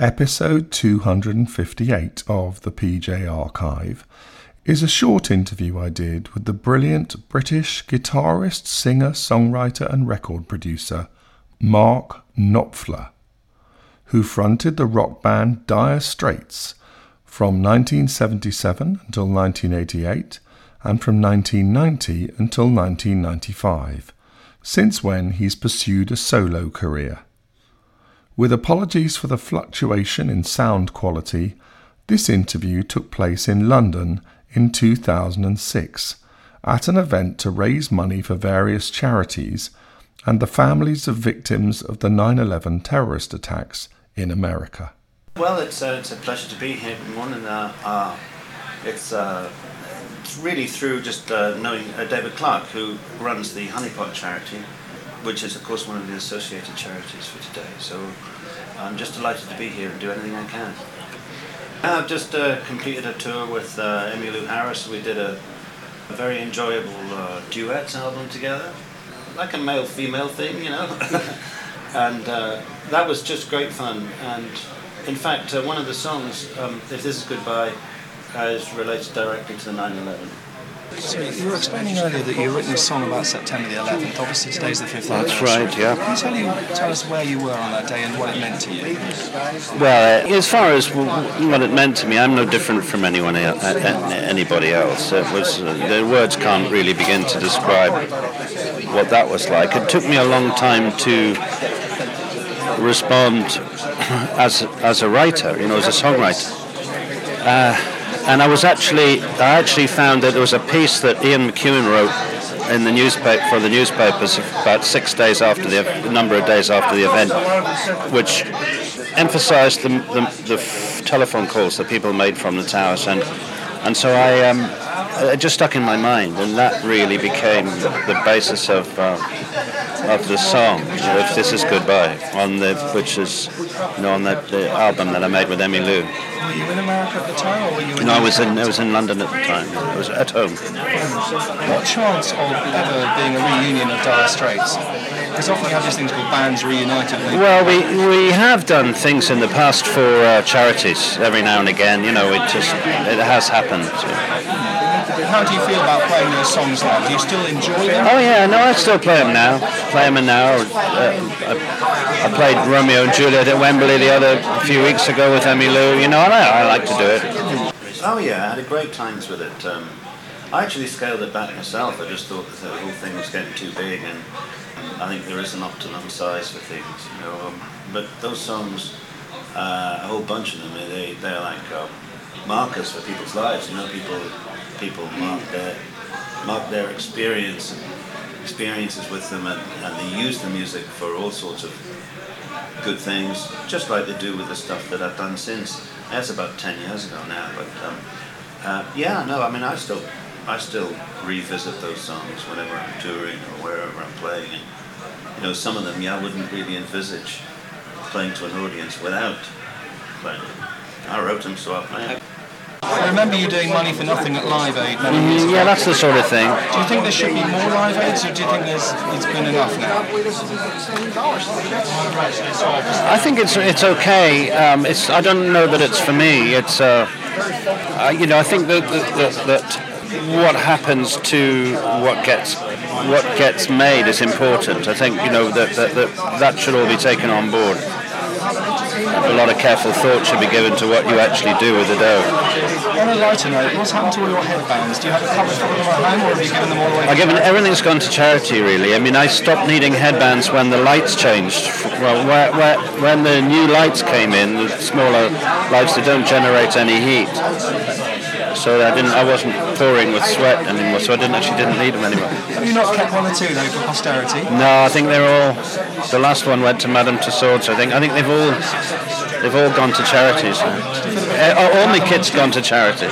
Episode 258 of the PJ Archive is a short interview I did with the brilliant British guitarist, singer, songwriter, and record producer Mark Knopfler, who fronted the rock band Dire Straits from 1977 until 1988 and from 1990 until 1995, since when he's pursued a solo career. With apologies for the fluctuation in sound quality, this interview took place in London in 2006 at an event to raise money for various charities and the families of victims of the 9 11 terrorist attacks in America. Well, it's, uh, it's a pleasure to be here. Good morning. Uh, uh, it's, uh, it's really through just uh, knowing David Clark, who runs the Honeypot charity, which is, of course, one of the associated charities for today. So I'm just delighted to be here and do anything I can. I've just uh, completed a tour with uh, Emmylou Harris. We did a, a very enjoyable uh, duets album together, like a male-female thing, you know. and uh, that was just great fun. And in fact, uh, one of the songs, um, "If This Is Goodbye," is related directly to the 9/11. So you were explaining earlier that you've written a song about September the 11th. Obviously today's the 5th That's right, yeah. Can you tell, you tell us where you were on that day and what it meant to you? Well, uh, as far as w- what it meant to me, I'm no different from anyone el- uh, anybody else. It was uh, the words can't really begin to describe what that was like. It took me a long time to respond as as a writer, you know, as a songwriter. Uh, and I was actually, I actually found that there was a piece that Ian McEwan wrote in the newspaper for the newspapers about six days after the a number of days after the event, which emphasised the, the, the f- telephone calls that people made from the towers, and and so I um, it just stuck in my mind, and that really became the basis of uh, of the song. You know, if this is goodbye, on the which is you know on the, the album that I made with Emmylou. Were you in America at the time or were you in No, I was in I was in London at the time. I was at home. What chance of ever being a reunion of Dire Straits? Because often you have these things called bands reunited. and Well, we, we have done things in the past for uh, charities every now and again. You know, it just it has happened. How do you feel about playing those songs now? Do you still enjoy them? Oh yeah, no, I still play them now. Play them now. Uh, I, I played Romeo and Juliet at Wembley the other a few weeks ago with Emmylou. You know, and I, I like to do it. Oh yeah, I had a great times with it. Um, I actually scaled it back myself. I just thought that the whole thing was getting too big, and I think there is an optimum size for things. You know, um, but those songs, uh, a whole bunch of them, they they're like uh, markers for people's lives. You know, people people mark their mark their experience experiences with them, and, and they use the music for all sorts of good things, just like they do with the stuff that I've done since. That's about ten years ago now, but um, uh, yeah, no, I mean, I still, I still revisit those songs whenever I'm touring or wherever I'm playing, and you know, some of them, yeah, I wouldn't really envisage playing to an audience without playing. them. I wrote them, so I play them. I remember you doing Money for Nothing at Live Aid many years ago. Yeah, that's the sort of thing. Do you think there should be more Live Aids or do you think there's, it's been enough now? I think it's it's okay. Um, it's I don't know that it's for me. It's uh, uh, you know I think that, that, that, that what happens to what gets what gets made is important. I think you know that that, that, that should all be taken on board. A lot of careful thought should be given to what you actually do with the dough. On a lighter note, what's happened to all your headbands? Do you have a cupboard full of them at home or have you given them all away? I given everything's gone to charity really. I mean, I stopped needing headbands when the lights changed. Well, where, where, when the new lights came in, the smaller lights that don't generate any heat. So I didn't. I wasn't pouring with sweat anymore. So I didn't actually didn't need them anymore. Have you not kept one or two though for posterity? No, I think they're all. The last one went to Madame Tussauds. I think. I think they've all. They've all gone to charities. Uh, all my kit's gone to charity.